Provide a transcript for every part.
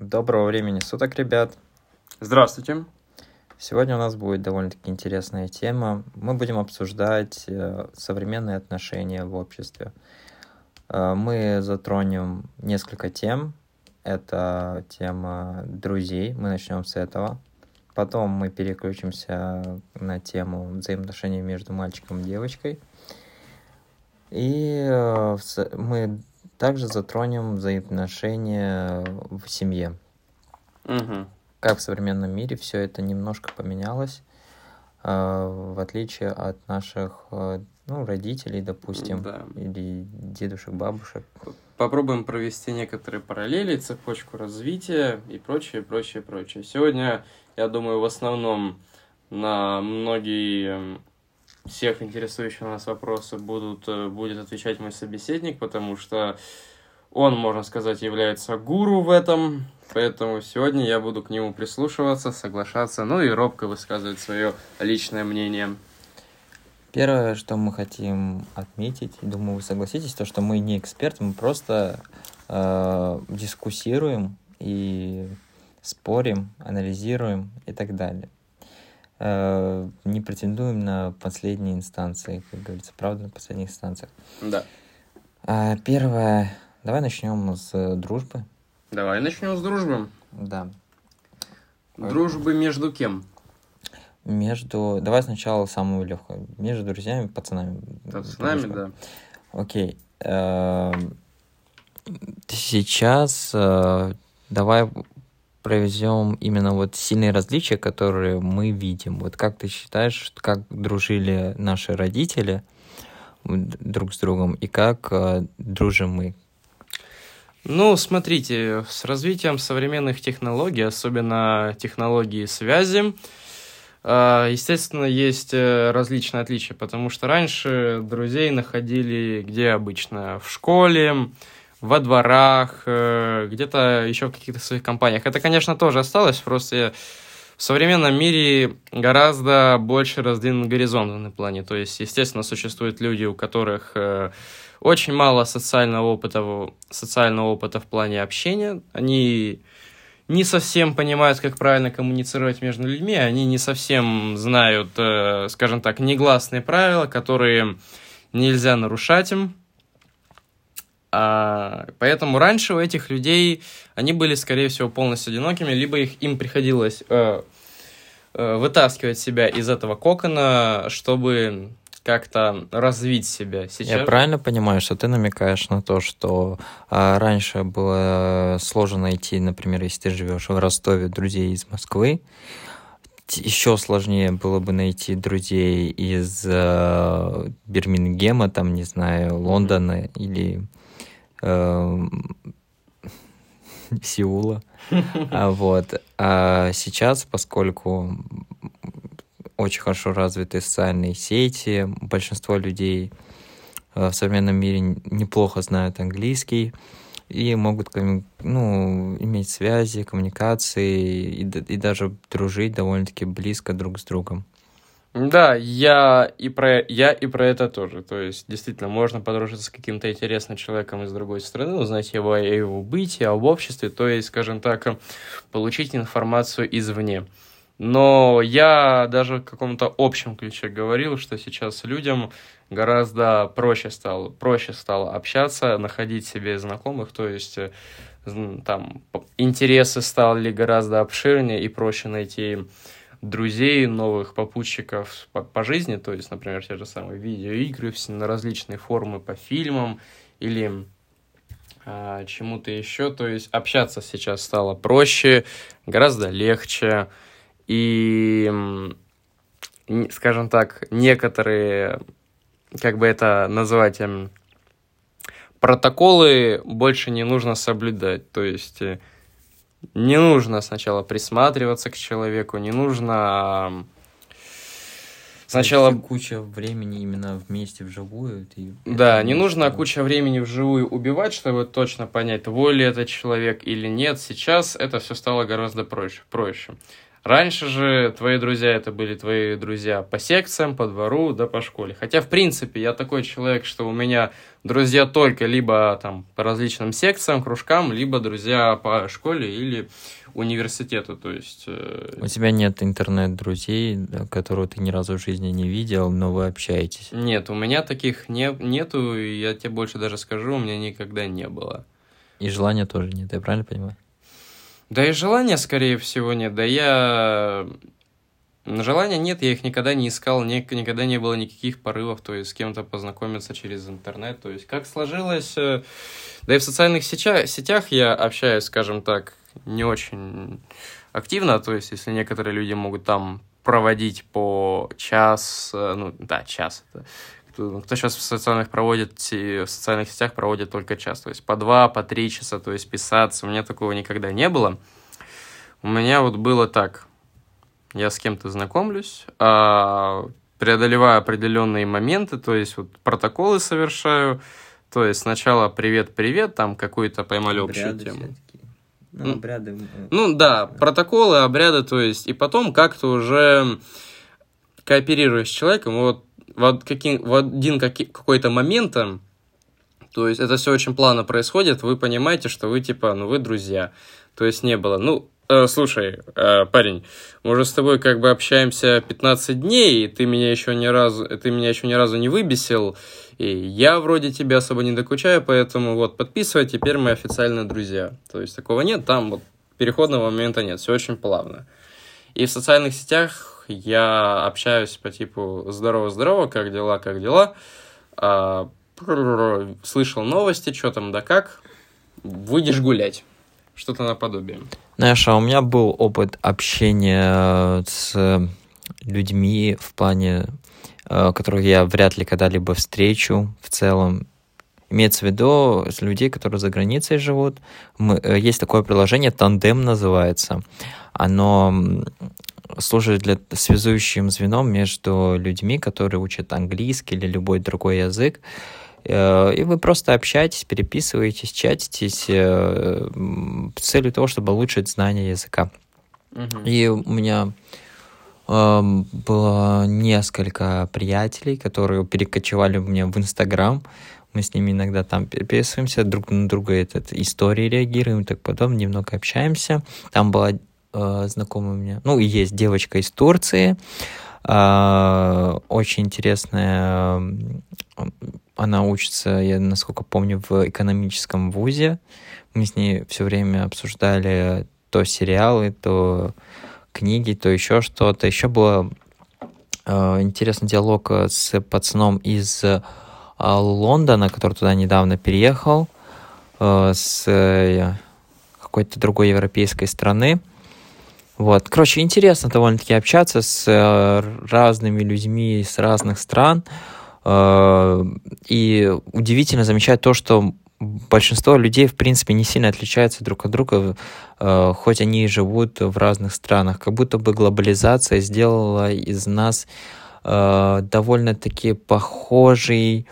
Доброго времени суток, ребят. Здравствуйте. Сегодня у нас будет довольно-таки интересная тема. Мы будем обсуждать э, современные отношения в обществе. Э, мы затронем несколько тем. Это тема друзей. Мы начнем с этого. Потом мы переключимся на тему взаимоотношений между мальчиком и девочкой. И э, мы также затронем взаимоотношения в семье. Угу. Как в современном мире все это немножко поменялось, э, в отличие от наших э, ну, родителей, допустим, Да. или дедушек, бабушек. Попробуем провести некоторые параллели, цепочку развития и прочее, прочее, прочее. Сегодня, я думаю, в основном на многие всех интересующие нас вопросы будут, э, будет отвечать мой собеседник, потому что он, можно сказать, является гуру в этом, поэтому сегодня я буду к нему прислушиваться, соглашаться, ну и робко высказывать свое личное мнение. Первое, что мы хотим отметить, думаю, вы согласитесь, то, что мы не эксперты, мы просто э, дискуссируем и спорим, анализируем и так далее. Э, не претендуем на последние инстанции, как говорится, правда, на последних инстанциях. Да. А, первое, давай начнем с дружбы. Давай начнем с дружбы. Да. Дружбы между кем? Между... Давай сначала самую легкую. Между друзьями, пацанами. Пацанами, Дружба. да. Окей. Эм, Сейчас э, давай проведем именно вот сильные различия, которые мы видим. Вот как ты считаешь, как дружили наши родители друг с другом и как э, дружим мы? Ну, смотрите, с развитием современных технологий, особенно технологии связи, э, естественно, есть э, различные отличия, потому что раньше друзей находили где обычно? В школе, во дворах, э, где-то еще в каких-то своих компаниях. Это, конечно, тоже осталось, просто в современном мире гораздо больше раздвинут горизонт этом плане. То есть, естественно, существуют люди, у которых э, очень мало социального опыта, социального опыта в плане общения. Они не совсем понимают, как правильно коммуницировать между людьми, они не совсем знают, э, скажем так, негласные правила, которые нельзя нарушать им. А, поэтому раньше у этих людей они были, скорее всего, полностью одинокими, либо их, им приходилось э, э, вытаскивать себя из этого кокона, чтобы как-то развить себя. Сейчас... Я правильно понимаю, что ты намекаешь на то, что а, раньше было сложно найти, например, если ты живешь в Ростове, друзей из Москвы, еще сложнее было бы найти друзей из э, Бирмингема, там, не знаю, Лондона или эм, Сеула. А вот. А сейчас, поскольку очень хорошо развиты социальные сети, большинство людей э, в современном мире неплохо знают английский и могут ну, иметь связи, коммуникации и, и даже дружить довольно-таки близко друг с другом. Да, я и про я и про это тоже. То есть, действительно, можно подружиться с каким-то интересным человеком из другой страны, узнать его о его бытии, об обществе, то есть, скажем так, получить информацию извне. Но я даже в каком-то общем ключе говорил, что сейчас людям гораздо проще стало, проще стало общаться, находить себе знакомых, то есть э, там интересы стали гораздо обширнее и проще найти друзей, новых попутчиков по, по жизни, то есть, например, те же самые видеоигры, все на различные формы по фильмам или а, чему-то еще, то есть общаться сейчас стало проще, гораздо легче, и, скажем так, некоторые, как бы это назвать, эм, протоколы больше не нужно соблюдать, то есть э, не нужно сначала присматриваться к человеку, не нужно сначала... Провести куча времени именно вместе вживую. ты- Да, это не нужно что- куча времени вживую убивать, чтобы точно понять, твой ли это человек или нет. Сейчас это все стало гораздо проще. проще. Раньше же твои друзья это были твои друзья по секциям, по двору, да по школе. Хотя, в принципе, я такой человек, что у меня друзья только либо там по различным секциям, кружкам, либо друзья по школе или университету. То есть... Э... У тебя нет интернет-друзей, которых ты ни разу в жизни не видел, но вы общаетесь? Нет, у меня таких не, нету, и я тебе больше даже скажу, у меня никогда не было. И желания тоже нет, я правильно понимаю? Да и желания, скорее всего, нет. Да я... Желания нет, я их никогда не искал, никогда не было никаких порывов, то есть с кем-то познакомиться через интернет. То есть как сложилось... Э, да и в социальных сетях я общаюсь, скажем так, не очень активно. То есть если некоторые люди могут там проводить по час, э, ну да, час, это кто, сейчас в социальных проводит, в социальных сетях проводит только час, то есть по два, по три часа, то есть писаться. У меня такого никогда не было. У меня вот было так. Я с кем-то знакомлюсь, а, преодолеваю определенные моменты, то есть вот протоколы совершаю, то есть сначала привет-привет, там какую-то поймали общую тему. Ну, обряды. Ну да, протоколы, обряды, то есть, и потом как-то уже кооперируясь с человеком, вот в, каким, в один какой-то момент, то есть это все очень плавно происходит, вы понимаете, что вы типа, ну вы друзья. То есть не было, ну, э, слушай, э, парень, мы уже с тобой как бы общаемся 15 дней, и ты меня еще ни разу, ты меня еще ни разу не выбесил, и я вроде тебя особо не докучаю, поэтому вот подписывай, теперь мы официально друзья. То есть такого нет, там вот переходного момента нет, все очень плавно. И в социальных сетях я общаюсь по типу «здорово-здорово, как дела, как дела?» а, Слышал новости, что там да как, выйдешь гулять. Что-то наподобие. Знаешь, а у меня был опыт общения с людьми в плане, э, которых я вряд ли когда-либо встречу в целом. Имеется в виду с людей, которые за границей живут. Мы, э, есть такое приложение, Тандем называется. Оно служит для связующим звеном между людьми, которые учат английский или любой другой язык. Э, и вы просто общаетесь, переписываетесь, чатитесь э, с целью того, чтобы улучшить знание языка. Uh-huh. И у меня э, было несколько приятелей, которые перекочевали у меня в Инстаграм. Мы с ними иногда там переписываемся, друг на друга этот, истории реагируем, так потом немного общаемся. Там была э, знакомая у меня, ну, есть девочка из Турции, э, очень интересная, она учится, я насколько помню, в экономическом вузе. Мы с ней все время обсуждали то сериалы, то книги, то еще что-то. Еще был э, интересный диалог с пацаном из э, Лондона, который туда недавно переехал, э, с э, какой-то другой европейской страны. Вот. Короче, интересно довольно-таки общаться с э, разными людьми с разных стран. Э, и удивительно замечать то, что большинство людей, в принципе, не сильно отличаются друг от друга, э, хоть они и живут в разных странах. Как будто бы глобализация сделала из нас довольно-таки похожий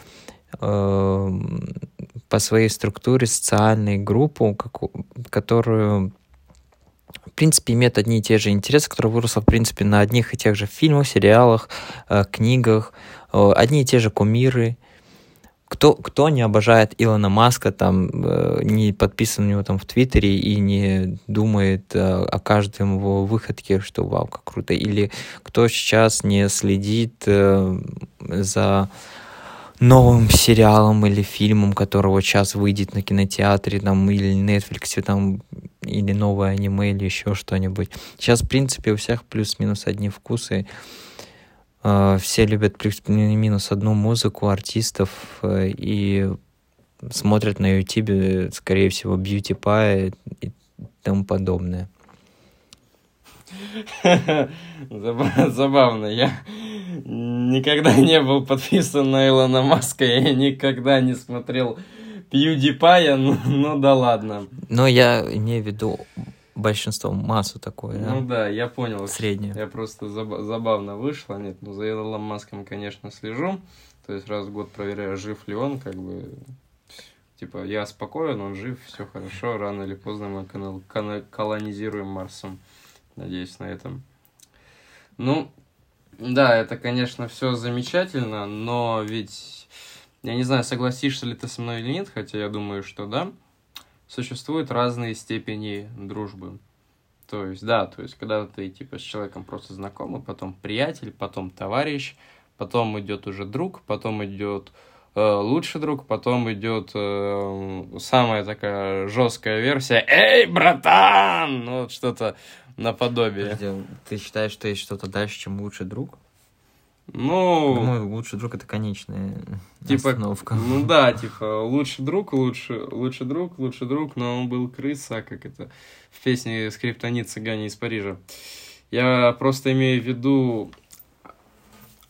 по своей структуре социальной группу, которую в принципе, имеет одни и те же интересы, которые выросли, в принципе, на одних и тех же фильмах, сериалах, э, книгах, э, одни и те же кумиры. Кто, кто не обожает Илона Маска, там, э, не подписан у него там в Твиттере и не думает о каждом его выходке, что вау, как круто. Или кто сейчас не следит за новым сериалом или фильмом, которого сейчас выйдет на кинотеатре там, или Netflix, там, или новое аниме, или еще что-нибудь. Сейчас, в принципе, у всех плюс-минус одни вкусы. Uh, все любят плюс-минус одну музыку артистов uh, и смотрят на YouTube, скорее всего, Beauty Pie и тому подобное. Забавно. Я никогда не был подписан на Илона Маска, я никогда не смотрел PewDiePie, ну, ну да ладно. Но я имею в виду большинство, массу такое, да? Ну да, я понял. Среднюю. Я просто заб- забавно вышло, нет, ну за Илоном Маском, конечно, слежу, то есть раз в год проверяю, жив ли он, как бы, типа, я спокоен, он жив, все хорошо, рано или поздно мы колонизируем Марсом. Надеюсь на этом. Ну, да, это, конечно, все замечательно, но ведь я не знаю, согласишься ли ты со мной или нет, хотя я думаю, что да. Существуют разные степени дружбы. То есть, да, то есть, когда ты типа с человеком просто знакомый, потом приятель, потом товарищ, потом идет уже друг, потом идет э, лучший друг, потом идет э, самая такая жесткая версия. Эй, братан! Ну, вот что-то наподобие. Ты считаешь, что есть что-то дальше, чем лучший друг? Ну... Думаю, лучший друг это конечная типа, остановка. Ну да, типа, лучший друг, лучший, лучший друг, лучший друг, но он был крыса, как это в песне «Скриптонит цыгане из Парижа». Я просто имею в виду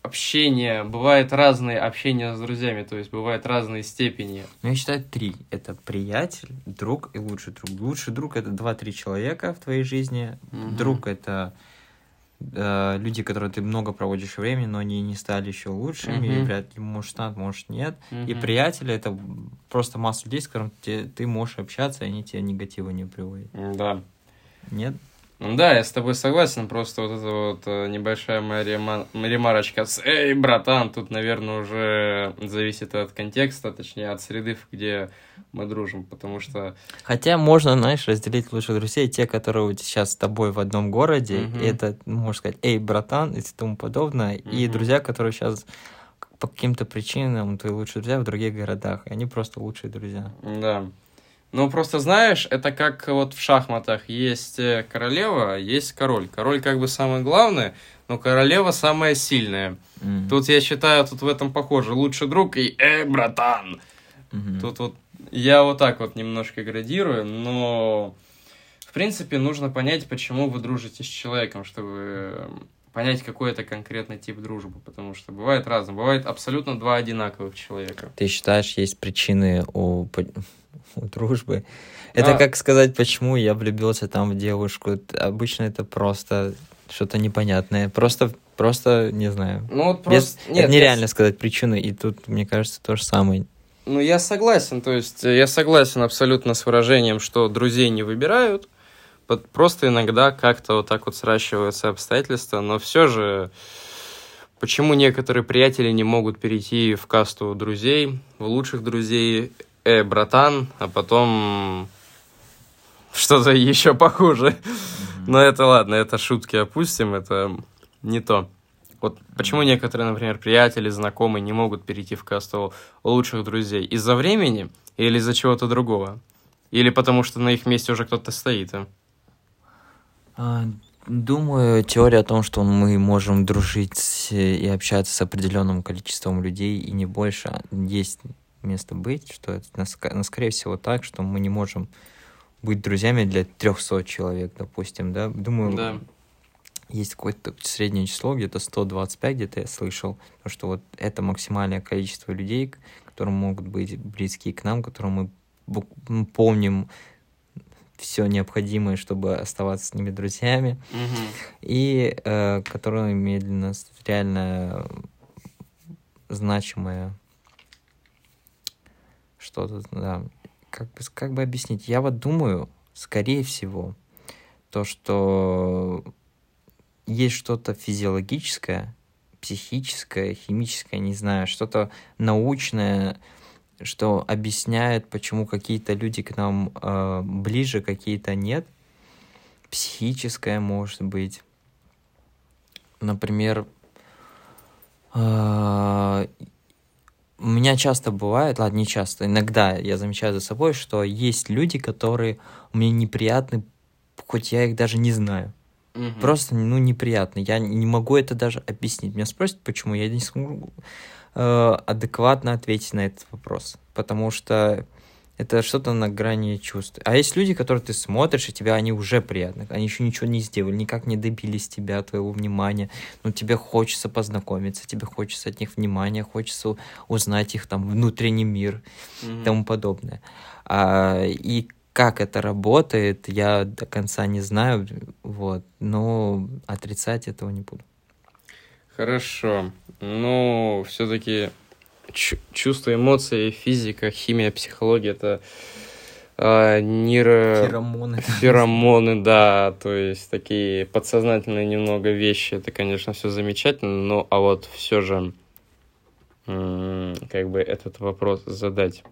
общение, бывает разные общения с друзьями, то есть бывают разные степени. Ну, я считаю три. Это приятель, друг и лучший друг. Лучший друг — это два-три человека в твоей жизни. Угу. Друг — это э, люди, которые ты много проводишь времени, но они не стали еще лучшими, uh-huh. и вряд ли, может, станут, может, нет. Uh-huh. И приятели — это просто масса людей, с которыми ты, ты можешь общаться, и они тебе негатива не приводят. Да. Нет? Ну да, я с тобой согласен, просто вот эта вот э, небольшая моя ремарочка с «Эй, братан!» тут, наверное, уже зависит от контекста, точнее, от среды, где мы дружим, потому что... Хотя можно, знаешь, разделить лучших друзей, те, которые вот сейчас с тобой в одном городе, угу. и это, можно сказать, «Эй, братан!» и тому подобное, угу. и друзья, которые сейчас по каким-то причинам твои лучшие друзья в других городах, и они просто лучшие друзья. Да. Ну, просто знаешь, это как вот в шахматах есть э, королева, есть король. Король как бы самый главный, но королева самая сильная. Mm. Тут я считаю, тут в этом похоже. Лучший друг и «Э, братан!» mm-hmm. Тут вот я вот так вот немножко градирую, но в принципе нужно понять, почему вы дружите с человеком, чтобы понять, какой это конкретный тип дружбы, потому что бывает разное. Бывает абсолютно два одинаковых человека. Ты считаешь, есть причины у у дружбы. Это а... как сказать, почему я влюбился там в девушку. Обычно это просто что-то непонятное. Просто, просто не знаю. Ну, вот просто... Без... Нет, это нереально я... сказать причину, и тут, мне кажется, то же самое. Ну, я согласен, то есть я согласен абсолютно с выражением, что друзей не выбирают, просто иногда как-то вот так вот сращиваются обстоятельства, но все же почему некоторые приятели не могут перейти в касту друзей, в лучших друзей, э, братан, а потом что-то еще похуже. Mm-hmm. Но это ладно, это шутки опустим, это не то. Вот почему некоторые, например, приятели, знакомые не могут перейти в касту лучших друзей? Из-за времени или из-за чего-то другого? Или потому что на их месте уже кто-то стоит? А? А, думаю, теория о том, что мы можем дружить и общаться с определенным количеством людей и не больше, есть место быть, что это, ну, скорее всего, так, что мы не можем быть друзьями для 300 человек, допустим, да? Думаю, да. есть какое-то среднее число, где-то 125, где-то я слышал, что вот это максимальное количество людей, которые могут быть близки к нам, которым мы помним все необходимое, чтобы оставаться с ними друзьями, угу. и э, которые медленно, реально значимое что-то, да. Как бы, как бы объяснить? Я вот думаю, скорее всего, то, что есть что-то физиологическое, психическое, химическое, не знаю, что-то научное, что объясняет, почему какие-то люди к нам э, ближе, какие-то нет. Психическое, может быть. Например, э, у меня часто бывает, ладно, не часто, иногда я замечаю за собой, что есть люди, которые мне неприятны, хоть я их даже не знаю. Угу. Просто, ну, неприятно. Я не могу это даже объяснить. Меня спросят, почему, я не смогу э, адекватно ответить на этот вопрос. Потому что это что-то на грани чувств. А есть люди, которые ты смотришь, и тебя они уже приятны. Они еще ничего не сделали, никак не добились тебя, твоего внимания. Но тебе хочется познакомиться, тебе хочется от них внимания, хочется узнать их там внутренний мир mm-hmm. и тому подобное. А, и как это работает, я до конца не знаю, вот, но отрицать этого не буду. Хорошо. Ну, все-таки чувства, эмоции, физика, химия, психология — это э, нейро... Феромоны. Феромоны, да, то есть такие подсознательные немного вещи, это, конечно, все замечательно, но а вот все же как бы этот вопрос задать.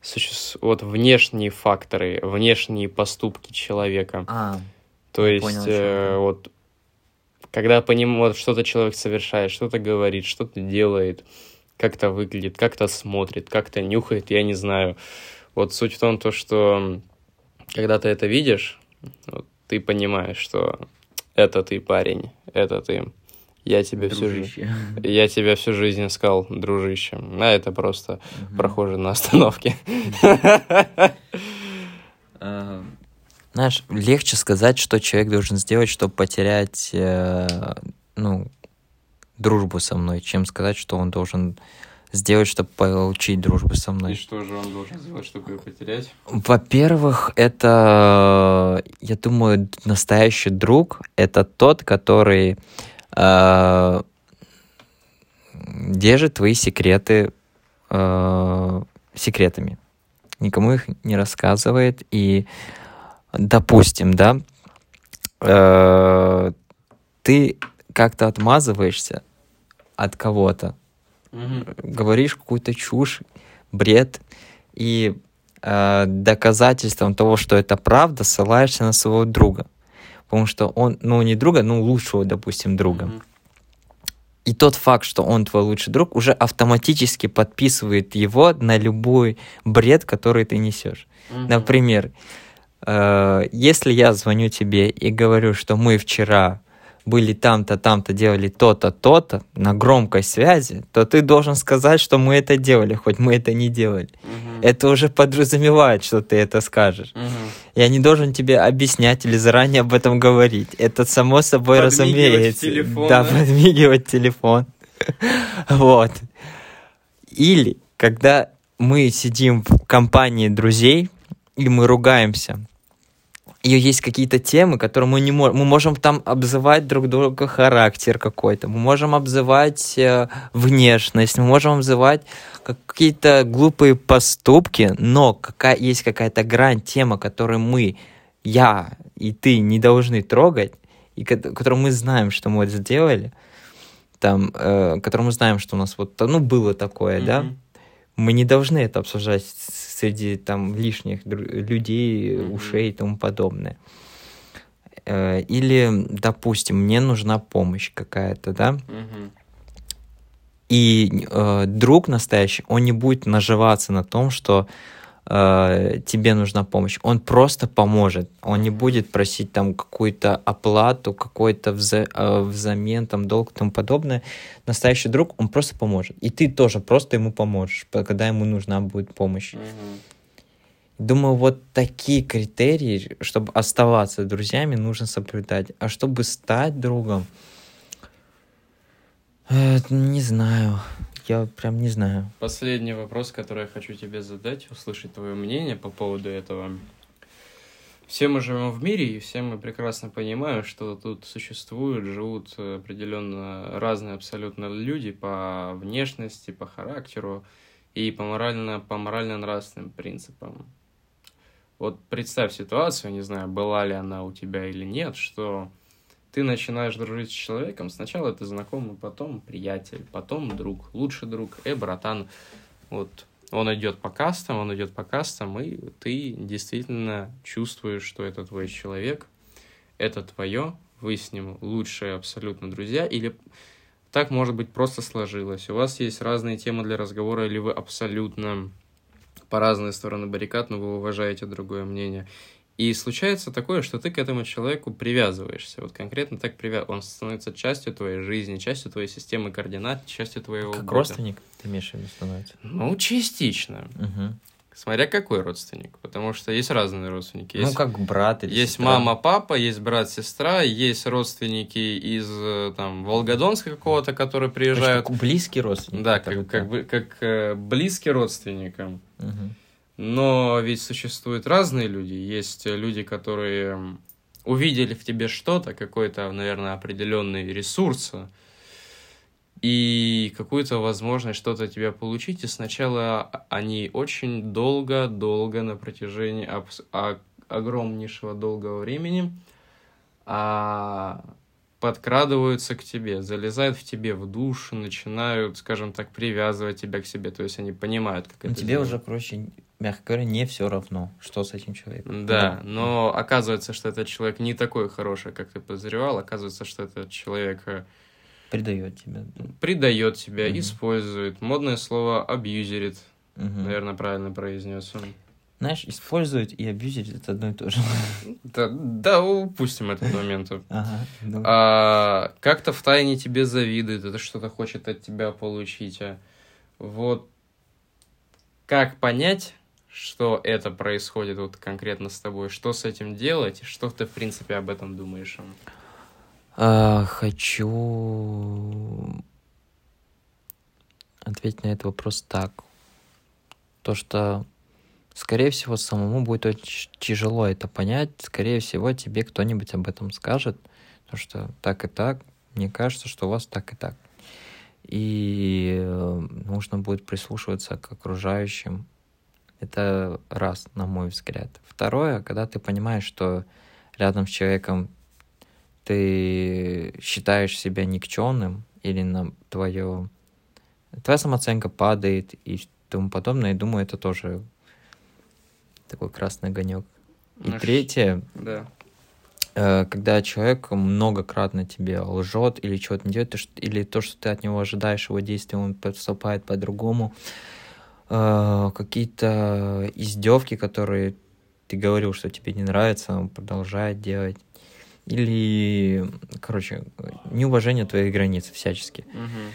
Суще... Вот внешние факторы, внешние поступки человека. А, то есть, понял, э, вот когда по нему вот что-то человек совершает, что-то говорит, что-то делает, как-то выглядит, как-то смотрит, как-то нюхает, я не знаю. Вот суть в том, то, что когда ты это видишь, вот, ты понимаешь, что это ты парень, это ты. Я тебя всю жизнь, я тебя всю жизнь искал, дружище. А это просто угу. прохожий на остановке. Знаешь, легче сказать, что человек должен сделать, чтобы потерять, э, ну, дружбу со мной, чем сказать, что он должен сделать, чтобы получить дружбу со мной. И что же он должен сделать, чтобы ее потерять? Во-первых, это, я думаю, настоящий друг — это тот, который э, держит твои секреты э, секретами. Никому их не рассказывает. И, допустим, да, э, ты как-то отмазываешься от кого-то, Мгм. говоришь какую-то чушь, бред, и э, доказательством того, что это правда, ссылаешься на своего друга. Потому что он, ну, не друга, ну, лучшего, допустим, друга. Мгм. И тот факт, что он твой лучший друг, уже автоматически подписывает его на любой бред, который ты несешь. Мгм. Например, э, если я звоню тебе и говорю, что мы вчера были там-то, там-то, делали то-то, то-то на громкой связи, то ты должен сказать, что мы это делали, хоть мы это не делали. Мгм. Это уже подразумевает, что ты это скажешь. Мгм. Я не должен тебе объяснять или заранее об этом говорить. Это само собой разумеется. телефон, да, да? подмигивать телефон. Вот. Или когда мы сидим в компании друзей, и мы ругаемся, и есть какие-то темы, которые мы не можем... Мы можем там обзывать друг друга характер какой-то, мы можем обзывать э, внешность, мы можем обзывать какие-то глупые поступки, но какая, есть какая-то грань, тема, которую мы, я и ты не должны трогать, и ко- которую мы знаем, что мы это сделали, там, э, которую мы знаем, что у нас вот, ну, было такое, да, Мгм. Мы не должны это обсуждать среди там лишних людей, ушей и тому подобное. Э, Или, допустим, мне нужна помощь какая-то, да, и э, друг настоящий, он не будет наживаться на том, что э, тебе нужна помощь. Он просто поможет. Он не будет просить там какую-то оплату, какой-то вза- э, взамен, там, долг и тому подобное. Настоящий друг, он просто поможет. И ты тоже просто ему поможешь, по- когда ему нужна будет помощь. Мгм. Думаю, вот такие критерии, чтобы оставаться друзьями, нужно соблюдать. А чтобы стать другом, э, не знаю. Я прям не знаю. Последний вопрос, который я хочу тебе задать, услышать твое мнение по поводу этого. Все мы живем в мире, и все мы прекрасно понимаем, что тут существуют, живут определенно разные абсолютно люди по внешности, по характеру и по морально, по морально-нравственным принципам. Вот представь ситуацию, не знаю, была ли она у тебя или нет, что ты начинаешь дружить с человеком, сначала это знакомый, потом приятель, потом друг, лучший друг, э, братан. Вот он идет по кастам, он идет по кастам, и ты действительно чувствуешь, что это твой человек, это твое, вы с ним лучшие абсолютно друзья, или так, может быть, просто сложилось. У вас есть разные темы для разговора, или вы абсолютно по разные стороны баррикад, но вы уважаете другое мнение. И случается такое, что ты к этому человеку привязываешься. Вот конкретно так привяз... Он становится частью твоей жизни, частью твоей системы координат, частью твоего Как родственник, ты имеешь в виду, становится? Ну, частично. Мгм. Смотря какой родственник. Потому что есть разные родственники. Ну, Есть, как брат или есть сестра. мама, папа, есть брат, сестра, есть родственники из э, там Волгодонска какого-то, которые приезжают. как близкий родственник. Да, как, как, бы, как э, близкий родственникам. Мгм. Но ведь существуют разные люди. Есть э, люди, которые увидели в тебе что-то, какой-то, наверное, определенный ресурс, и какую-то возможность что-то от тебя получить, и сначала они очень долго-долго на протяжении абс- огромнейшего долгого времени а, подкрадываются к тебе, залезают в тебе в душу, начинают, скажем так, привязывать тебя к себе. То есть они понимают, как Но это тебе сделать. уже, короче, мягко говоря, не все равно, что с этим человеком. Да, но оказывается, что этот человек не такой хороший, как ты подозревал. Оказывается, что этот человек э, Предает тебя. да. предает тебя, Мгм. использует. Модное слово абьюзерит, Мгм. наверное, правильно произнес. Знаешь, используют и абьюзить это одно и то же. Да, да, упустим этот момент. Ага. ну. А, как-то в тайне тебе завидует, это что-то хочет от тебя получить. А вот как понять, что это происходит вот конкретно с тобой, что с этим делать, что ты, в принципе, об этом думаешь? А, хочу ответить на этот вопрос так. То, что, скорее всего, самому будет очень тяжело это понять. Скорее всего, тебе кто-нибудь об этом скажет. То, что так и так, мне кажется, что у вас так и так. И э, нужно будет прислушиваться к окружающим. Это раз, на мой взгляд. Второе, когда ты понимаешь, что рядом с человеком ты считаешь себя никчемным или на твое твоя самооценка падает и тому подобное, и думаю, это тоже такой красный огонек. И Ну, ш- третье, Да. э, когда человек многократно тебе лжет или чего-то не делает, или то, что ты от него ожидаешь его действия, он поступает по-другому, Э, какие-то издевки, которые ты говорил, что тебе не нравится, он продолжает делать. Или, короче, неуважение твоих границ всячески. Мгм.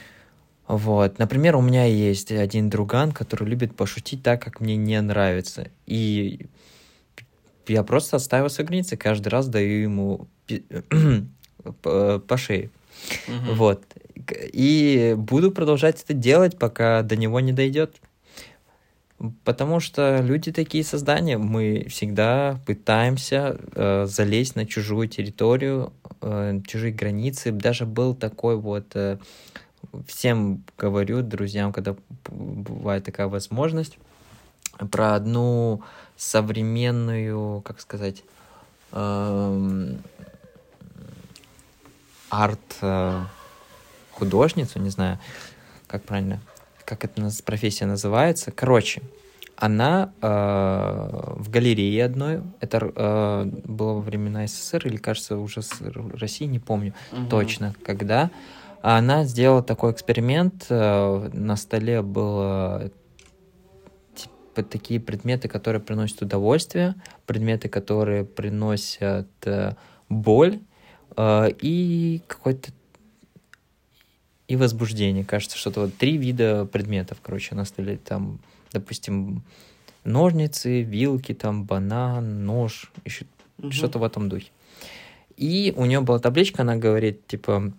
Вот. Например, у меня есть один друган, который любит пошутить так, как мне не нравится. И я просто отстаиваю свои границы, каждый раз даю ему по шее. Мгм. Вот. И буду продолжать это делать, пока до него не дойдет. Потому что люди такие создания, мы всегда пытаемся э, залезть на чужую территорию, э, чужие границы. Даже был такой вот, э, всем говорю, друзьям, когда бывает такая возможность, про одну современную, как сказать, эм, арт э, не знаю, как правильно, как эта наз- профессия называется. Короче, она э, в галерее одной, это э, было во времена СССР или, кажется, уже с России, не помню Мгм. точно, когда. Она сделала такой эксперимент. э, На столе было типа такие предметы, которые приносят удовольствие, предметы, которые приносят э, боль э, и какой-то и возбуждение. Кажется, что-то вот три вида предметов, короче, на столе. Там, допустим, ножницы, вилки, там банан, нож, еще Мгм. что-то в этом духе. И у нее была табличка, она говорит, типа,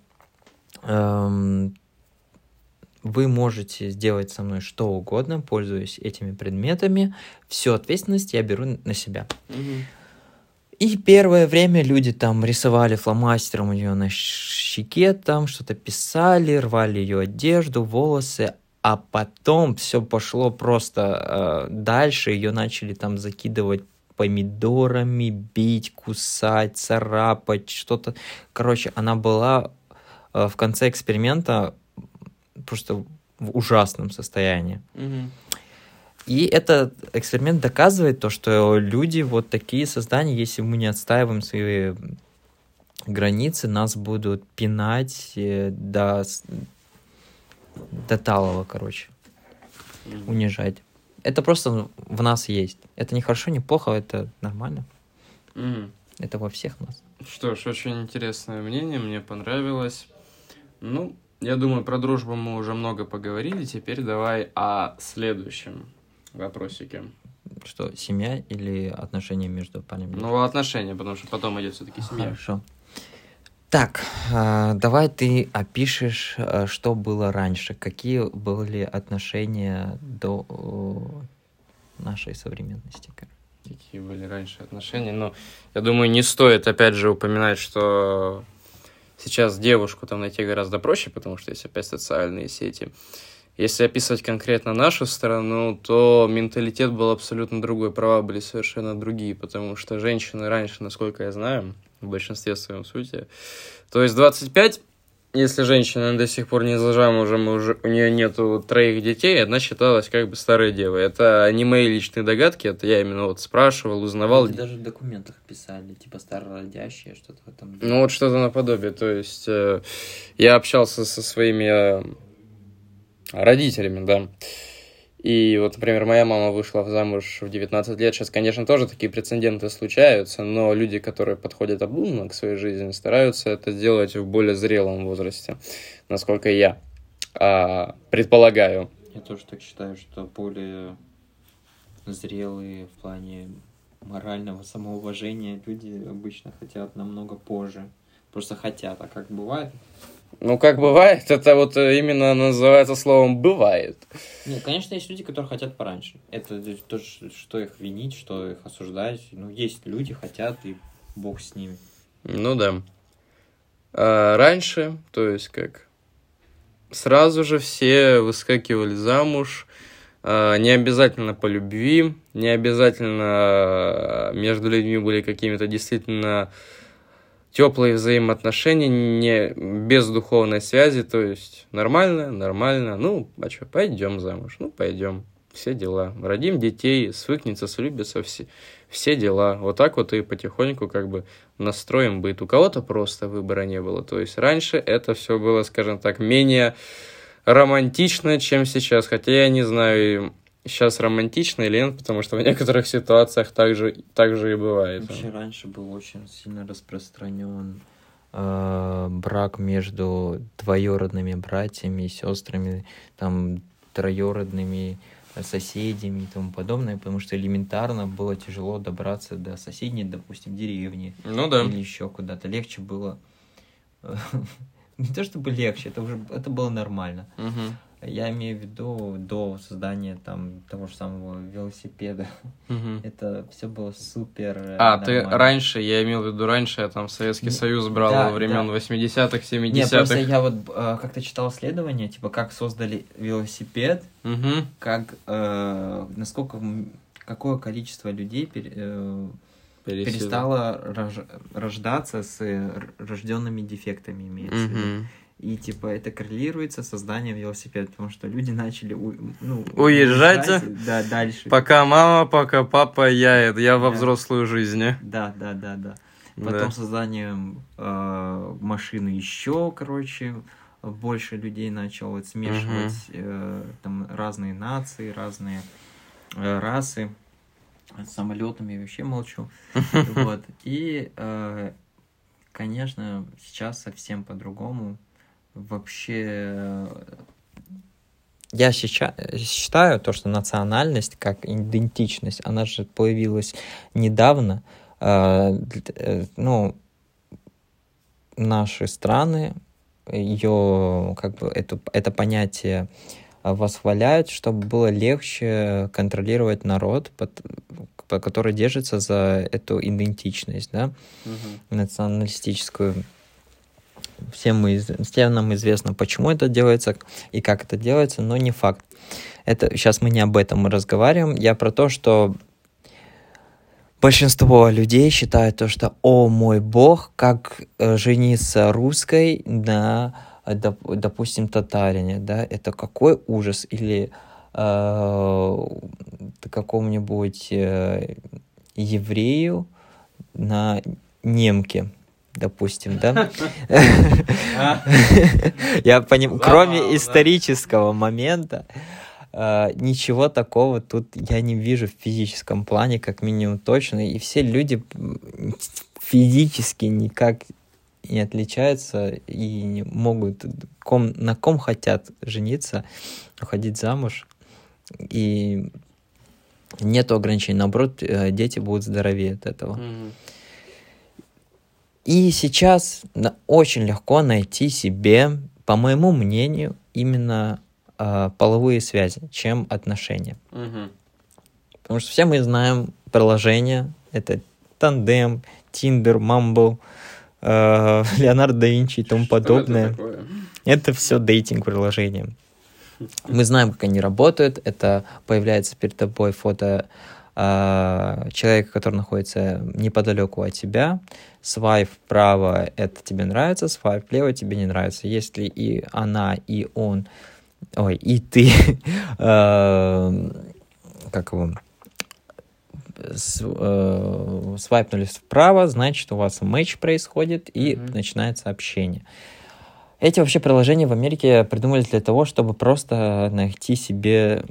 эм, вы можете сделать со мной что угодно, пользуясь этими предметами, всю ответственность я беру на себя. Мгм. И первое время люди там рисовали фломастером у нее на щеке, там что-то писали, рвали ее одежду, волосы, а потом все пошло просто э, дальше, ее начали там закидывать помидорами, бить, кусать, царапать, что-то. Короче, она была э, в конце эксперимента просто в ужасном состоянии. Мгм. И этот эксперимент доказывает то, что люди вот такие создания, если мы не отстаиваем свои границы, нас будут пинать э, до, до талого, короче, унижать. Это просто в нас есть. Это не хорошо, не плохо, это нормально. Мгм. Это во всех нас. Что ж, очень интересное мнение, мне понравилось. Ну, я думаю, про дружбу мы уже много поговорили. Теперь давай о следующем вопросике. Что, семья или отношения между парнями? Ну, отношения, потому что потом идет все-таки семья. Хорошо. Так, а, давай ты опишешь, а, что было раньше, какие были отношения до нашей современности. Какие были раньше отношения. Но я думаю, не стоит опять же упоминать, что сейчас девушку там найти гораздо проще, потому что есть опять социальные сети. Если описывать конкретно нашу страну, то менталитет был абсолютно другой, права были совершенно другие, потому что женщины раньше, насколько я знаю, в большинстве своем сути, то есть 25 если женщина до сих пор не замужем, уже у нее нету троих детей, она считалась как бы старой девой. Это не мои личные догадки, это я именно вот спрашивал, узнавал. Они даже в документах писали, типа старородящие, что-то в этом. Ну вот что-то наподобие. То есть э, я общался со своими э, родителями, да. И вот, например, моя мама вышла замуж в 19 лет. Сейчас, конечно, тоже такие прецеденты случаются, но люди, которые подходят обдуманно к своей жизни, стараются это сделать в более зрелом возрасте, насколько я а, предполагаю. Я тоже так считаю, что более зрелые в плане морального самоуважения люди обычно хотят намного позже. Просто хотят, а как бывает, ну, как бывает, это вот э, именно называется словом «бывает». Ну, конечно, есть люди, которые хотят пораньше. Это то, что их винить, что их осуждать. Ну, есть люди, хотят, и бог с ними. Ну, да. А раньше, то есть как, сразу же все выскакивали замуж, а, не обязательно по любви, не обязательно а, между людьми были какими-то действительно теплые взаимоотношения, не без духовной связи, то есть нормально, нормально, ну, а что, пойдем замуж, ну, пойдем, все дела, родим детей, свыкнется, слюбится, все, все дела, вот так вот и потихоньку как бы настроим быт. У кого-то просто выбора не было, то есть раньше это все было, скажем так, менее романтично, чем сейчас, хотя я не знаю, сейчас романтично или нет, потому что в некоторых ситуациях также, также и бывает. Вообще раньше был очень сильно распространен э, брак между двоюродными братьями сестрами, там троюродными соседями и тому подобное, потому что элементарно было тяжело добраться до соседней, допустим, деревни. Ну да. Или еще куда-то. Легче было. Не то чтобы легче, это уже это было нормально. Угу. Я имею в виду до создания там того же самого велосипеда. Угу. Это все было супер. Э, а, нормально. ты раньше, я имел в виду раньше, я там Советский не, Союз брал да, во времен да. 80-х, 70-х. Нет, просто я вот э, как-то читал исследование, типа, как создали велосипед, угу. как, э, насколько, какое количество людей пер, э, перестало рож, рождаться с рожденными дефектами, имеется в виду. И типа это коррелируется с созданием велосипеда, потому что люди начали у, ну, уезжать, уезжать да, дальше. Пока мама, пока папа, я, я во да. взрослую жизнь. Да, да, да, да. Потом да. созданием э, машины еще, короче, больше людей начало смешивать угу. э, там разные нации, разные э, расы. С самолетами вообще молчу. Вот. И, э, конечно, сейчас совсем по-другому вообще э, я сейчас считаю то, что национальность как идентичность, она же появилась недавно. Э, э, ну, наши страны ее как бы это, это понятие восхваляют, чтобы было легче контролировать народ, под, который держится за эту идентичность, да, угу. националистическую всем, мы, всем нам известно, почему это делается и как это делается, но не факт. Это, сейчас мы не об этом разговариваем. Я про то, что большинство людей считают то, что «О мой бог, как э, жениться русской на, доп, допустим, татарине, да, это какой ужас». Или э, какому-нибудь э, еврею на немке допустим, да? Я понимаю, кроме исторического момента, а, ничего такого тут я не вижу в физическом плане, как минимум точно. И все люди физически никак не отличаются и не могут ком, на ком хотят жениться, уходить замуж. И нет ограничений. Наоборот, э, дети будут здоровее от этого. Mm-hmm. И сейчас очень легко найти себе, по моему мнению, именно э, половые связи, чем отношения. Угу. Потому что все мы знаем приложения. Это Тандем, Тиндер, Мамбл, э, Леонардо да Винчи и тому Что это подобное. такое? Это все дейтинг-приложения. Мы знаем, как они работают. Это появляется перед тобой фото а, человека, который находится неподалеку от тебя. Свайп вправо — это тебе нравится, свайп вправо тебе не нравится. Если и она, и он, ой, и ты, э, как его, с- э, свайпнули вправо, значит, у вас матч происходит, и начинается общение. Эти вообще приложения в Америке придумали для того, чтобы просто найти себе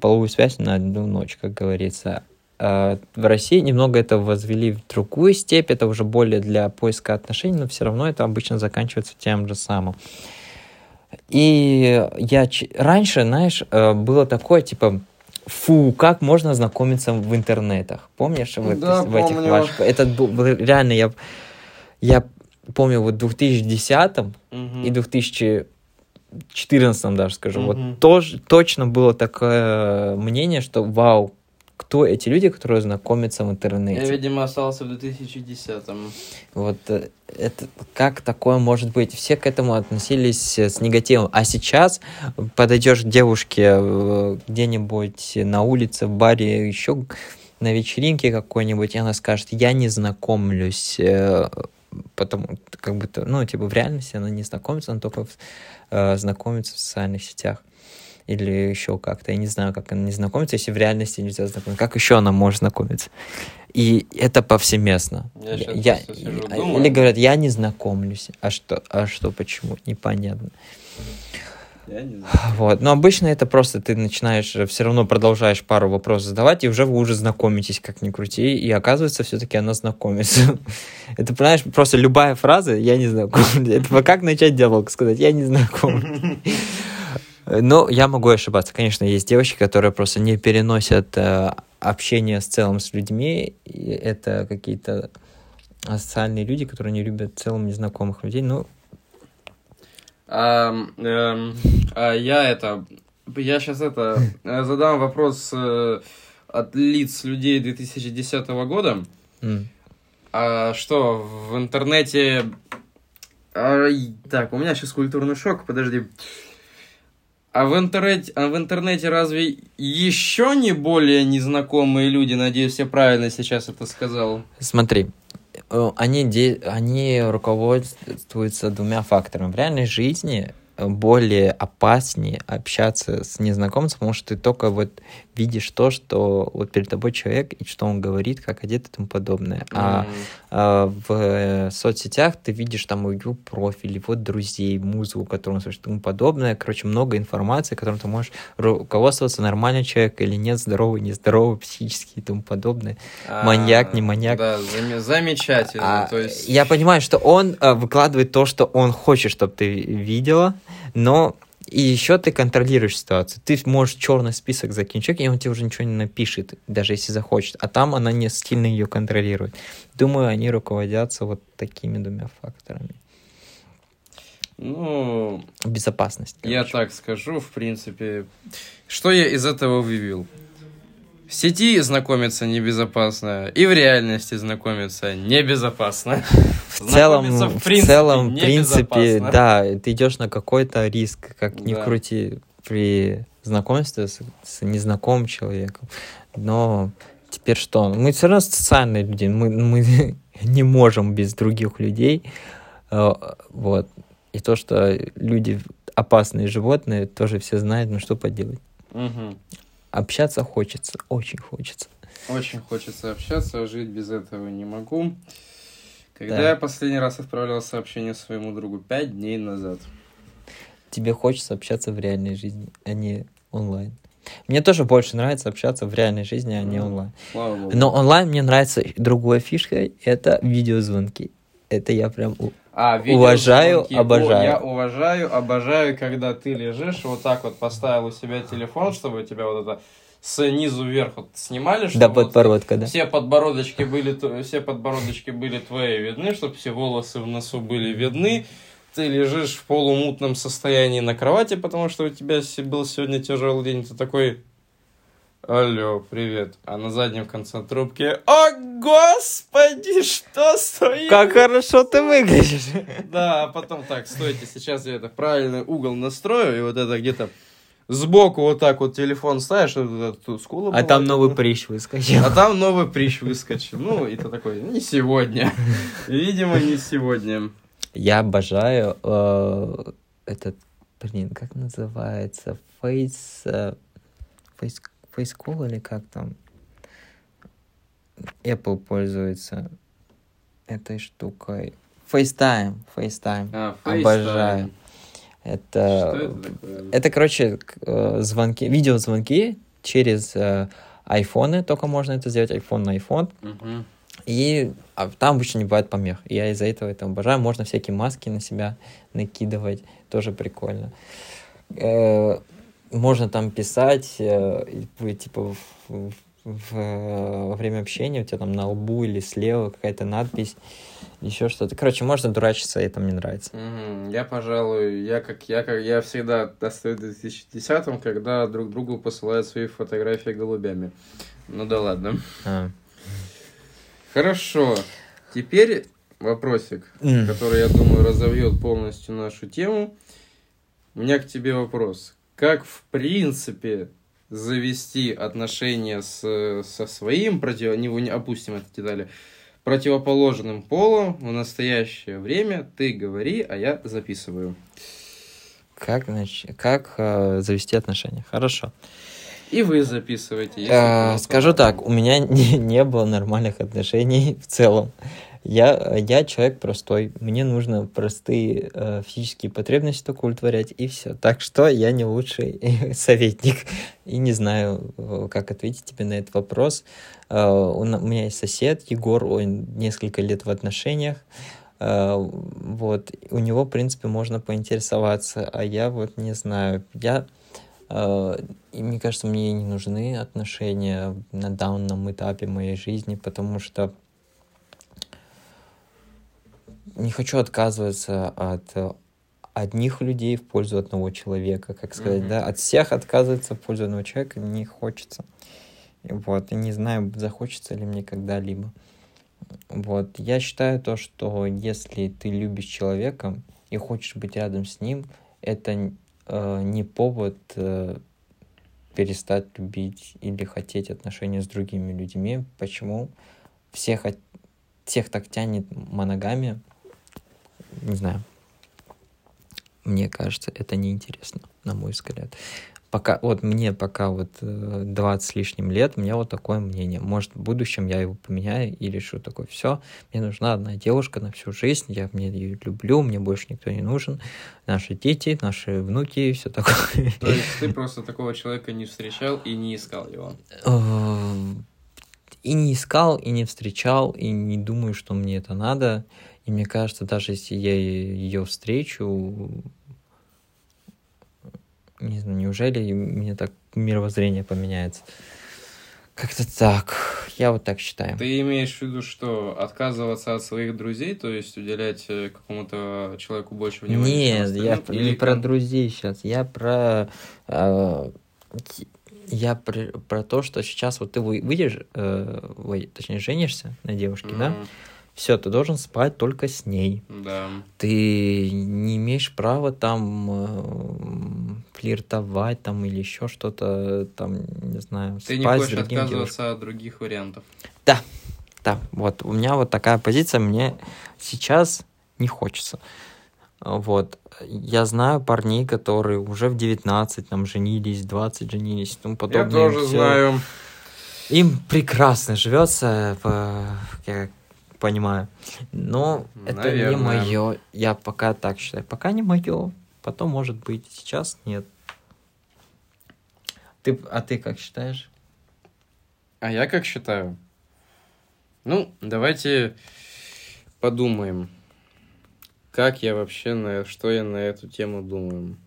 половую связь на одну ночь, как говорится. А В России немного это возвели в другую степь, это уже более для поиска отношений, но все равно это обычно заканчивается тем же самым. И я раньше, знаешь, э, было такое, типа, фу, как можно знакомиться в интернетах. Помнишь, в, Да, в этих помню. ваших... Это был- реально, я, я помню, вот в 2010 Мгм. и 2014 даже скажу, Мгм. вот тоже, точно было такое мнение, что вау, кто эти люди, которые знакомятся в интернете. Я, видимо, остался в 2010-м. Вот э, это как такое может быть? Все к этому относились э, с негативом. А сейчас подойдешь к девушке э, где-нибудь на улице, в баре, еще на вечеринке какой-нибудь, и она скажет, я не знакомлюсь, потому как будто, ну, типа в реальности она не знакомится, она только э, знакомится в социальных сетях. Или еще как-то. Я не знаю, как она не знакомится, если в реальности нельзя знакомиться. Как еще она может знакомиться? И это повсеместно. Я Я- просто сижу, думаю. или говорят, я не знакомлюсь. А что, а что, почему? Непонятно. Я не знаю. Вот. Но обычно это просто ты начинаешь, все равно продолжаешь пару вопросов задавать, и уже вы уже знакомитесь, как ни крути, и оказывается, все-таки она знакомится. Это, понимаешь, просто любая фраза «я не знакомлюсь». Это как начать диалог, сказать «я не знакомлюсь». Но я могу ошибаться. Конечно, есть девочки, которые просто не переносят э, общение с целым с людьми. И это какие-то социальные люди, которые не любят в целом незнакомых людей. Ну, А, эм, а я это... Я сейчас это... э, Задам вопрос э, от лиц людей 2010 года. м, А что, в интернете... Ай, так, у меня сейчас культурный шок, подожди. А в, интернете, а в интернете разве еще не более незнакомые люди? Надеюсь, я правильно сейчас это сказал. Смотри, э, они, де- они руководствуются двумя факторами. В реальной жизни э, более опаснее общаться с незнакомцем, потому что ты только вот видишь то, что вот перед тобой человек, и что он говорит, как одет и тому подобное. М, а в э, соцсетях ты видишь там его профиль, его друзей, музыку, которую он слушает, и тому подобное. Короче, много информации, которым ты можешь руководствоваться, нормальный человек или нет, здоровый, нездоровый, психический и тому подобное. маньяк, не маньяк. Да, заме- замечательно. А, То есть... Я понимаю, что он э, выкладывает то, что он хочет, чтобы ты видела, но и еще ты контролируешь ситуацию. Ты можешь черный список закинуть человека, и он тебе уже ничего не напишет, даже если захочет. А там она не сильно ее контролирует. Думаю, они руководятся вот такими двумя факторами. Ну, Безопасность. я короче. так скажу, в принципе. Что я из этого вывел? В сети знакомиться небезопасно, и в реальности знакомиться небезопасно. В целом, в, целом, в принципе, да, ты идешь на какой-то риск, как ни крути при знакомстве с, с незнакомым человеком. Но теперь что? Мы все равно социальные люди, мы, мы не можем без других людей. Э, Вот. И то, что люди опасные животные, тоже все знают, ну что поделать. Мгм. Общаться хочется, очень хочется. Очень хочется общаться, жить без этого не могу. Когда Да. я последний раз отправлял сообщение своему другу? Пять дней назад. тебе хочется общаться в реальной жизни, а не онлайн. Мне тоже больше нравится общаться в реальной жизни, а не онлайн. Но онлайн мне нравится другой фишкой, это видеозвонки. Это я прям... А, Уважаю, видеозвонки. обожаю. О, Я уважаю, обожаю, когда ты лежишь, вот так вот поставил у себя телефон, чтобы у тебя вот это снизу вверх вот снимали, чтобы вот подбородка, да? все подбородочки были, все подбородочки были твои видны, чтобы все волосы в носу были видны. Ты лежишь в полумутном состоянии на кровати, потому что у тебя был сегодня тяжелый день. Ты такой, Алло, привет. А на заднем конце трубки... О, господи, что стоит? Как хорошо ты выглядишь. Да, а потом так, стойте, сейчас я это правильный угол настрою, и вот это где-то сбоку вот так вот телефон ставишь, чтобы тут скула А там новый видна. прыщ выскочил. А там новый прыщ выскочил. Ну, и ты такой, не сегодня. Видимо, не сегодня. Я обожаю э, этот, блин, как называется? Фейс... э, Фейс... Фейскол или как там? Apple пользуется этой штукой. FaceTime. FaceTime. А, Обожаю. Это... Что это такое? Это, короче, э, звонки, видеозвонки через э, айфоны, только можно это сделать, iPhone на iPhone. Мгм. И а, там обычно не бывает помех. Я из-за этого это обожаю. Можно всякие маски на себя накидывать. Тоже прикольно. Э, можно там писать, э, и вы, типа, в, в, во время общения у тебя там на лбу или слева какая-то надпись, еще что-то. Короче, можно дурачиться, и это мне нравится. Мгм. Я, пожалуй, я как я как я всегда достаю в 2010 когда друг другу посылают свои фотографии голубями. Ну да ладно. А. Хорошо. Теперь вопросик, который, я думаю, разовьет полностью нашу тему. У меня к тебе вопрос. Как, в принципе, завести отношения с, со своим против... Не, не опустим это детали. Противоположным полом в настоящее время ты говори, а я записываю. Как, значит, как э, завести отношения? Хорошо. И вы записывайте. если Э, скажу так, у меня не, не было нормальных отношений в целом. Я, я человек простой, мне нужно простые э, физические потребности только удовлетворять, и все. Так что я не лучший советник. И не знаю, э, как ответить тебе на этот вопрос. Э, на- у меня есть сосед, Егор, он несколько лет в отношениях. Э, вот, у него, в принципе, можно поинтересоваться, а я вот не знаю. Я Э, И мне кажется, мне не нужны отношения на данном этапе моей жизни, потому что не хочу отказываться от э, одних людей в пользу одного человека, как сказать, Мгм. да, от всех отказываться в пользу одного человека не хочется. Вот, и не знаю, захочется ли мне когда-либо. Вот, я считаю то, что если ты любишь человека и хочешь быть рядом с ним, это э, не повод э, перестать любить или хотеть отношения с другими людьми. Почему? Всех, от- всех так тянет моногамия. Не знаю. Мне кажется, это неинтересно, на мой взгляд. Пока, вот мне пока вот э, 20 с лишним лет, у меня вот такое мнение. Может, в будущем я его поменяю и решу такое, все, мне нужна одна девушка на всю жизнь, я мне ее люблю, мне больше никто не нужен. Наши дети, наши внуки, все такое. То есть ты просто такого человека не встречал и не искал его. Э, И не искал, и не встречал, и не думаю, что мне это надо. И мне кажется, даже если я ее встречу, не знаю, неужели мне так мировоззрение поменяется? Как-то так. Я вот так считаю. Ты имеешь в виду, что отказываться от своих друзей, то есть уделять э, какому-то человеку больше внимания? Нет, я остальным, не или про друзей сейчас. Я про... э, я про, про то, что сейчас вот ты вы- выйдешь, э, ой, точнее, женишься на девушке, да? Все, ты должен спать только с ней. Да. Ты не имеешь права там э, флиртовать там или еще что-то там, не знаю, Ты не спать с хочешь другим девушкам. отказываться от других вариантов. Да, вот у меня вот такая позиция, мне сейчас не хочется. Вот. Я знаю парней, которые уже в 19 там женились, 20 женились и тому подобное. Я тоже Всё. знаю. Им прекрасно живется, понимаю. Но это не Наверное. мое. Я пока так считаю. Пока не мое. Потом может быть. Сейчас нет. Ты, а ты как считаешь? А я как считаю? Ну, давайте подумаем, как я вообще на что я на эту тему думаю.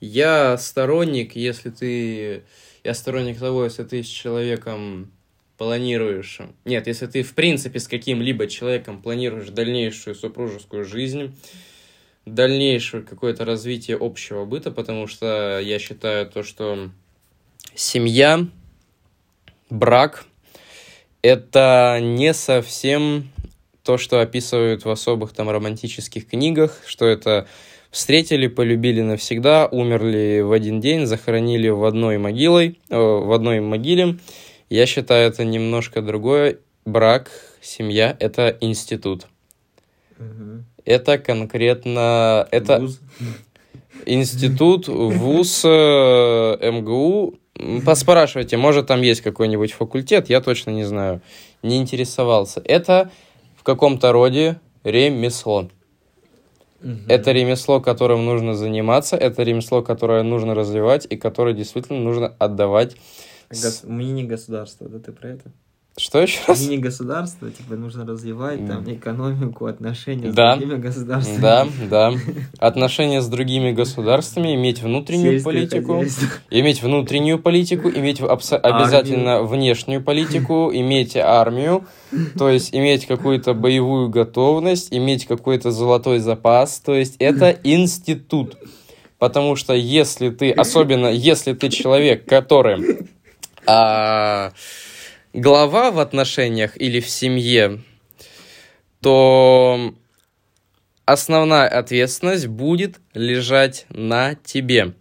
Я сторонник, если ты, я сторонник того, если ты с человеком планируешь, нет, если ты в принципе с каким-либо человеком планируешь дальнейшую супружескую жизнь, дальнейшее какое-то развитие общего быта, потому что я считаю то, что семья брак — это не совсем то, что описывают в особых там романтических книгах, что это встретили, полюбили навсегда, умерли в один день, захоронили в одной могилой, э, в одной могиле. Я считаю, это немножко другое. Брак, семья — это институт. Мгм. Это конкретно... Это Вуз. институт, вуз, э, МГУ. Поспрашивайте, может, там есть какой-нибудь факультет, я точно не знаю. Не интересовался. Это в каком-то роде ремесло. Мгм. Это ремесло, которым нужно заниматься, это ремесло, которое нужно развивать и которое действительно нужно отдавать. С- Гос- Мини-государство, да ты про это? Что еще раз? Мини-государство, типа, нужно развивать там экономику, отношения с Да. другими государствами. Да, да. Отношения с другими государствами, иметь внутреннюю Сельское политику, хозяйство. иметь внутреннюю политику, иметь абсо- обязательно внешнюю политику, иметь армию, то есть иметь какую-то боевую готовность, иметь какой-то золотой запас, то есть это институт. Потому что если ты, особенно если ты человек, который а, глава в отношениях или в семье, то основная ответственность будет лежать на тебе.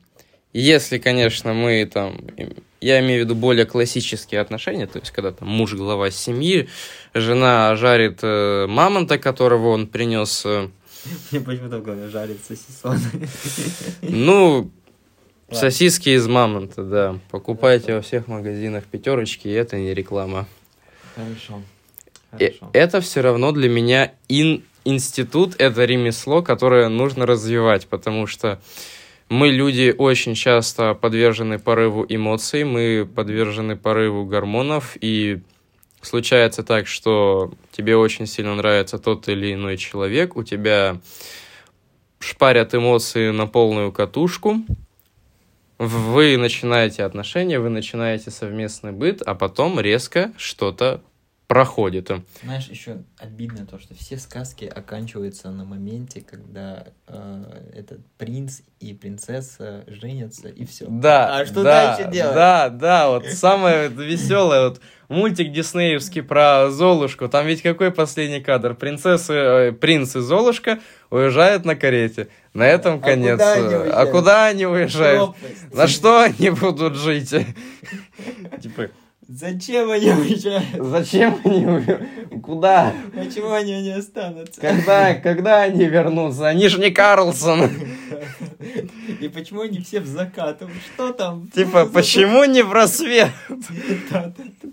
Если, конечно, мы там, я имею в виду более классические отношения, то есть когда там муж глава семьи, жена жарит э, мамонта, которого он принес, э, Мне почему-то в голове жарит сосисон. ну. Сосиски из мамонта, да, покупайте во всех магазинах пятерочки, и это не реклама. Хорошо. Хорошо. это все равно для меня ин- институт, это ремесло, которое нужно развивать, потому что мы, люди, очень часто подвержены порыву эмоций, мы подвержены порыву гормонов, и случается так, что тебе очень сильно нравится тот или иной человек, у тебя шпарят эмоции на полную катушку, вы начинаете отношения, вы начинаете совместный быт, а потом резко что-то проходит. Знаешь, еще обидно то, что все сказки оканчиваются на моменте, когда э, этот принц и принцесса женятся, и все. Да. А что да, дальше делать? Да, да, вот самое веселое, вот мультик диснеевский про Золушку. Там ведь какой последний кадр? Принцесса, э, принц и Золушка уезжают на карете. На этом А конец. куда они А куда они уезжают? Пропасть. На что они будут жить? Типа, Зачем они уезжают? зачем они уезжают? Куда? Почему они не останутся? Когда, когда они вернутся? Они же не Карлсон. И почему они все в закат? Что там? Типа, почему не в рассвет?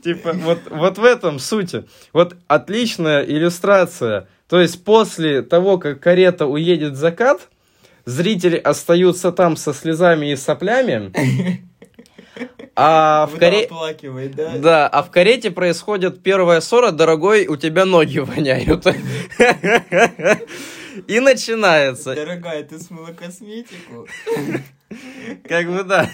Типа, вот, вот в этом суть. Вот отличная иллюстрация. То есть после того, как карета уедет в закат, зрители остаются там со слезами и соплями, а в оплакивает, да? Да, а в карете происходит первая ссора, дорогой, у тебя ноги воняют. И начинается. Дорогая, ты смыла косметику? Как бы да.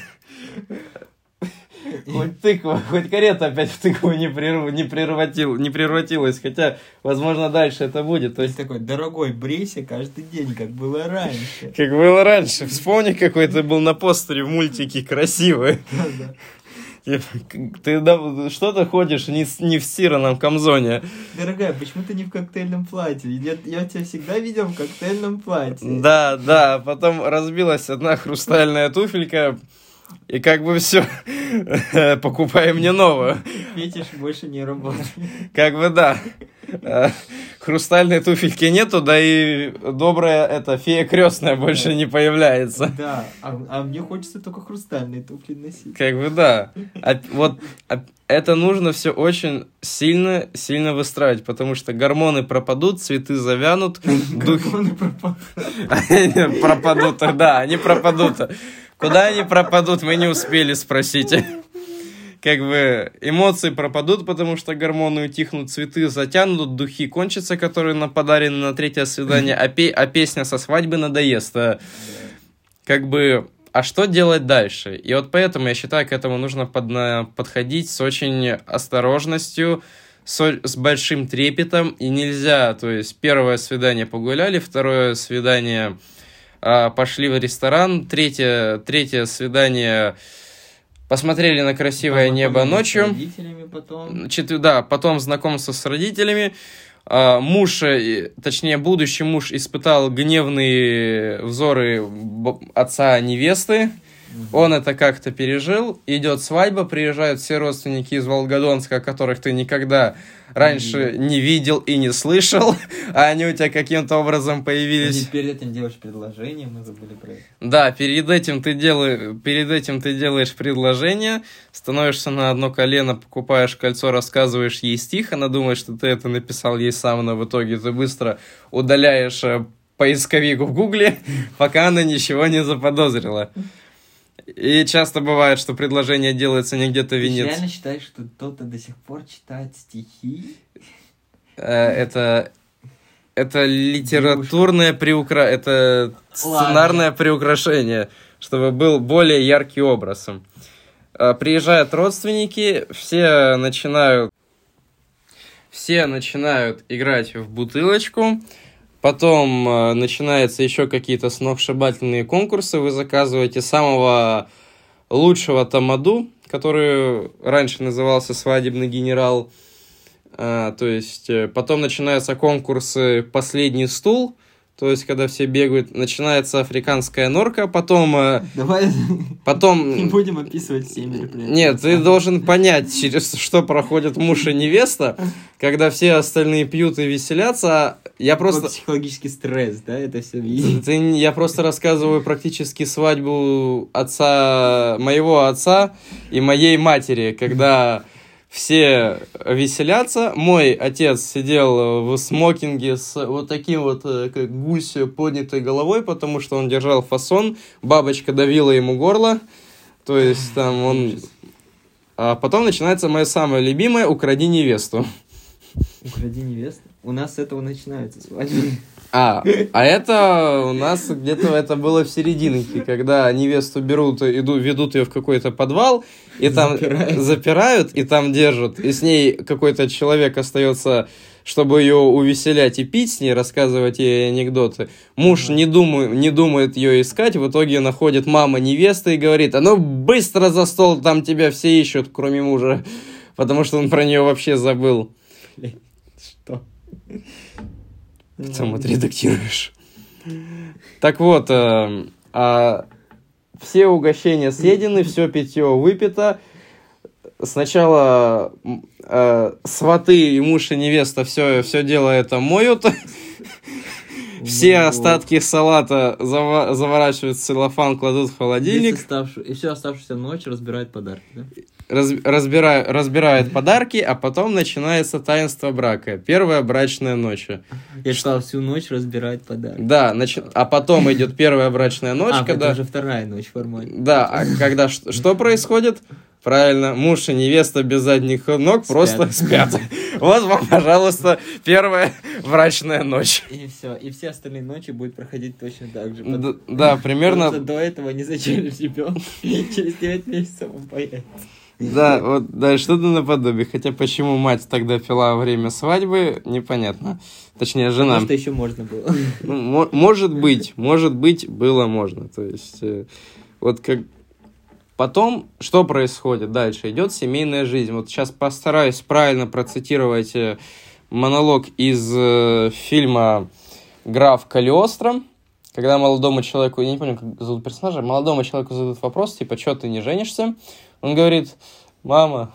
Хоть тыква, хоть карета опять в тыкву не, прерв- не, превратил, не превратилась, хотя, возможно, дальше это будет. То есть, такой, дорогой, брейся каждый день, как было раньше. как было раньше, вспомни, какой ты был на постере в мультике красивый. Типа, Ты что-то ходишь не, не в стиранном камзоне. Дорогая, почему ты не в коктейльном платье? Я, я тебя всегда видел в коктейльном платье. Да, да, потом разбилась одна хрустальная туфелька, и как бы все, покупай мне новую. Фетиш больше не работает. Как бы да. Э, Хрустальной туфельки нету, да и добрая эта фея крестная больше не появляется. Да, а, а мне хочется только хрустальные туфли носить. Как бы да. А вот а это нужно все очень сильно, сильно выстраивать, потому что гормоны пропадут, цветы завянут, Гормоны пропали. пропадут, да, они пропадут. Куда они пропадут, мы не успели спросить. Как бы эмоции пропадут, потому что гормоны утихнут, цветы затянут, духи кончатся, которые нам подарены на третье свидание, а, пе- а песня со свадьбы надоест. А Как бы, а что делать дальше? И вот поэтому я считаю, к этому нужно подна- подходить с очень осторожностью, со- с большим трепетом, и нельзя, то есть первое свидание погуляли, второе свидание пошли в ресторан, третье, третье свидание посмотрели на красивое небо ночью. С родителями потом. Чет- да, потом знакомство с родителями. А, муж, э, точнее, будущий муж испытал гневные взоры отца невесты. Он это как-то пережил. Идет свадьба, приезжают все родственники из Волгодонска, которых ты никогда раньше не видел и не слышал, а они у тебя каким-то образом И появились. перед этим делаешь предложение, мы забыли про это. Да, перед этим ты делаешь, перед этим ты делаешь предложение, становишься на одно колено, покупаешь кольцо, рассказываешь ей стих, она думает, что ты это написал ей сам, но в итоге ты быстро удаляешь э, поисковик в гугле, пока она ничего не заподозрила. И часто бывает, что предложение делается не где-то в Ты Венеции. реально считаешь, что кто-то до сих пор читает стихи? Э, Это это литературное приукра... это сценарное приукрашение, чтобы был более яркий образ. Э, Приезжают родственники, все начинают все начинают играть в бутылочку, потом э, начинаются еще какие-то сногсшибательные конкурсы, вы заказываете самого лучшего тамаду, который раньше назывался «Свадебный генерал», а, то есть э, потом начинаются конкурсы «Последний стул», то есть когда все бегают, начинается африканская норка, потом, э, Давай не потом будем описывать все мероприятия. нет, ты должен понять, через что проходит муж и невеста, когда все остальные пьют и веселятся. Я Просто просто... психологический стресс, да, это все видеть. Ты, я просто рассказываю практически свадьбу отца, моего отца и моей матери, когда все веселятся. Мой отец сидел в смокинге с вот таким вот, э, как гусь, поднятой головой, потому что он держал фасон, бабочка давила ему горло, то есть там он... А потом начинается мое самое любимое «Укради невесту». Укради невесту. У нас с этого начинаются свадьбы. А, а это у нас где-то это было в серединке, когда невесту берут, иду, ведут ее в какой-то подвал, и там Запирают. запирают, и там держат, и с ней какой-то человек остается, чтобы ее увеселять и пить с ней, рассказывать ей анекдоты. Муж не, думаю, не думает ее искать, в итоге находит мама невесты и говорит, а ну быстро за стол, там тебя все ищут, кроме мужа, потому что он про нее вообще забыл. Что? Потом отредактируешь. Так вот, э, а, все угощения съедены, все питье выпито. Сначала э, сваты и муж и невеста все, все дело это моют. Все Ну, остатки салата заворачивают в целлофан, кладут в холодильник. И всю оставшуюся ночь разбирают подарки, да? Раз- разбира- разбирают подарки, а потом начинается таинство брака. Первая брачная ночь. Я сказал, всю ночь разбирают подарки. Да, начи- а потом идет первая брачная ночь, а, когда... это уже вторая ночь формально. Да, а когда что происходит? Правильно, муж и невеста без задних ног просто спят. Вот вам, пожалуйста, первая брачная ночь. И все. И все остальные ночи будут проходить точно так же. Да, примерно, до этого не зачали ребенка. Через 9 месяцев он появится. Да, вот, да, что-то наподобие. Хотя почему мать тогда пила во время свадьбы, непонятно. Точнее, жена. Потому что еще можно было. Ну, мо- может быть, может быть, было можно. То есть, э, вот как... Потом, что происходит дальше? Идет семейная жизнь. Вот сейчас постараюсь правильно процитировать э, монолог из э, фильма «Граф Калиостро», когда молодому человеку, я не помню, как зовут персонажа, молодому человеку задают вопрос, типа, что ты не женишься? Он говорит, мама,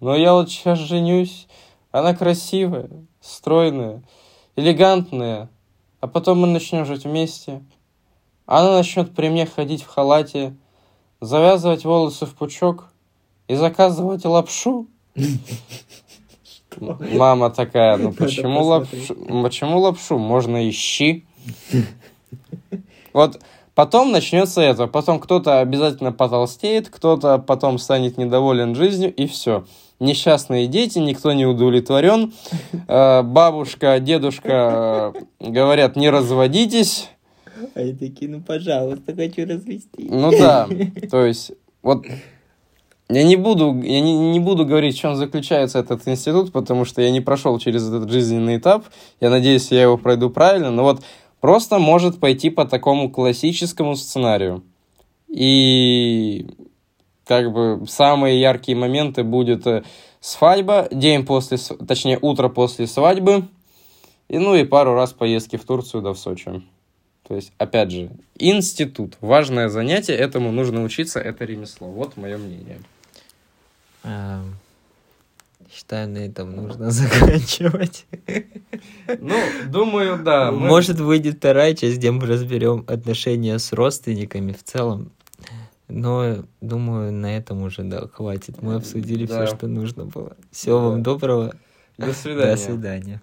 ну я вот сейчас женюсь, она красивая, стройная, элегантная, а потом мы начнем жить вместе. Она начнет при мне ходить в халате, завязывать волосы в пучок и заказывать лапшу. Мама такая, ну почему лапшу? Почему лапшу? Можно и щи. Вот потом начнется это. Потом кто-то обязательно потолстеет, кто-то потом станет недоволен жизнью, и все. Несчастные дети, никто не удовлетворен. Э, Бабушка, дедушка э, говорят, не разводитесь. А я такие, ну пожалуйста, хочу развести. Ну да, то есть, вот я не буду, я не, не буду говорить, в чем заключается этот институт, потому что я не прошел через этот жизненный этап. Я надеюсь, я его пройду правильно, но вот просто может пойти по такому классическому сценарию. И как бы самые яркие моменты будет э, свадьба, день после, точнее, утро после свадьбы, и ну и пару раз поездки в Турцию да в Сочи. То есть, опять же, институт. Важное занятие, этому нужно учиться, это ремесло. Вот мое мнение. Считаю, на этом нужно заканчивать. Ну, думаю, да. Мы... Может, выйдет вторая часть, где мы разберем отношения с родственниками в целом. Но, думаю, на этом уже, да, хватит. Мы обсудили да. все, что нужно было. Всего да. вам доброго. До свидания. До свидания.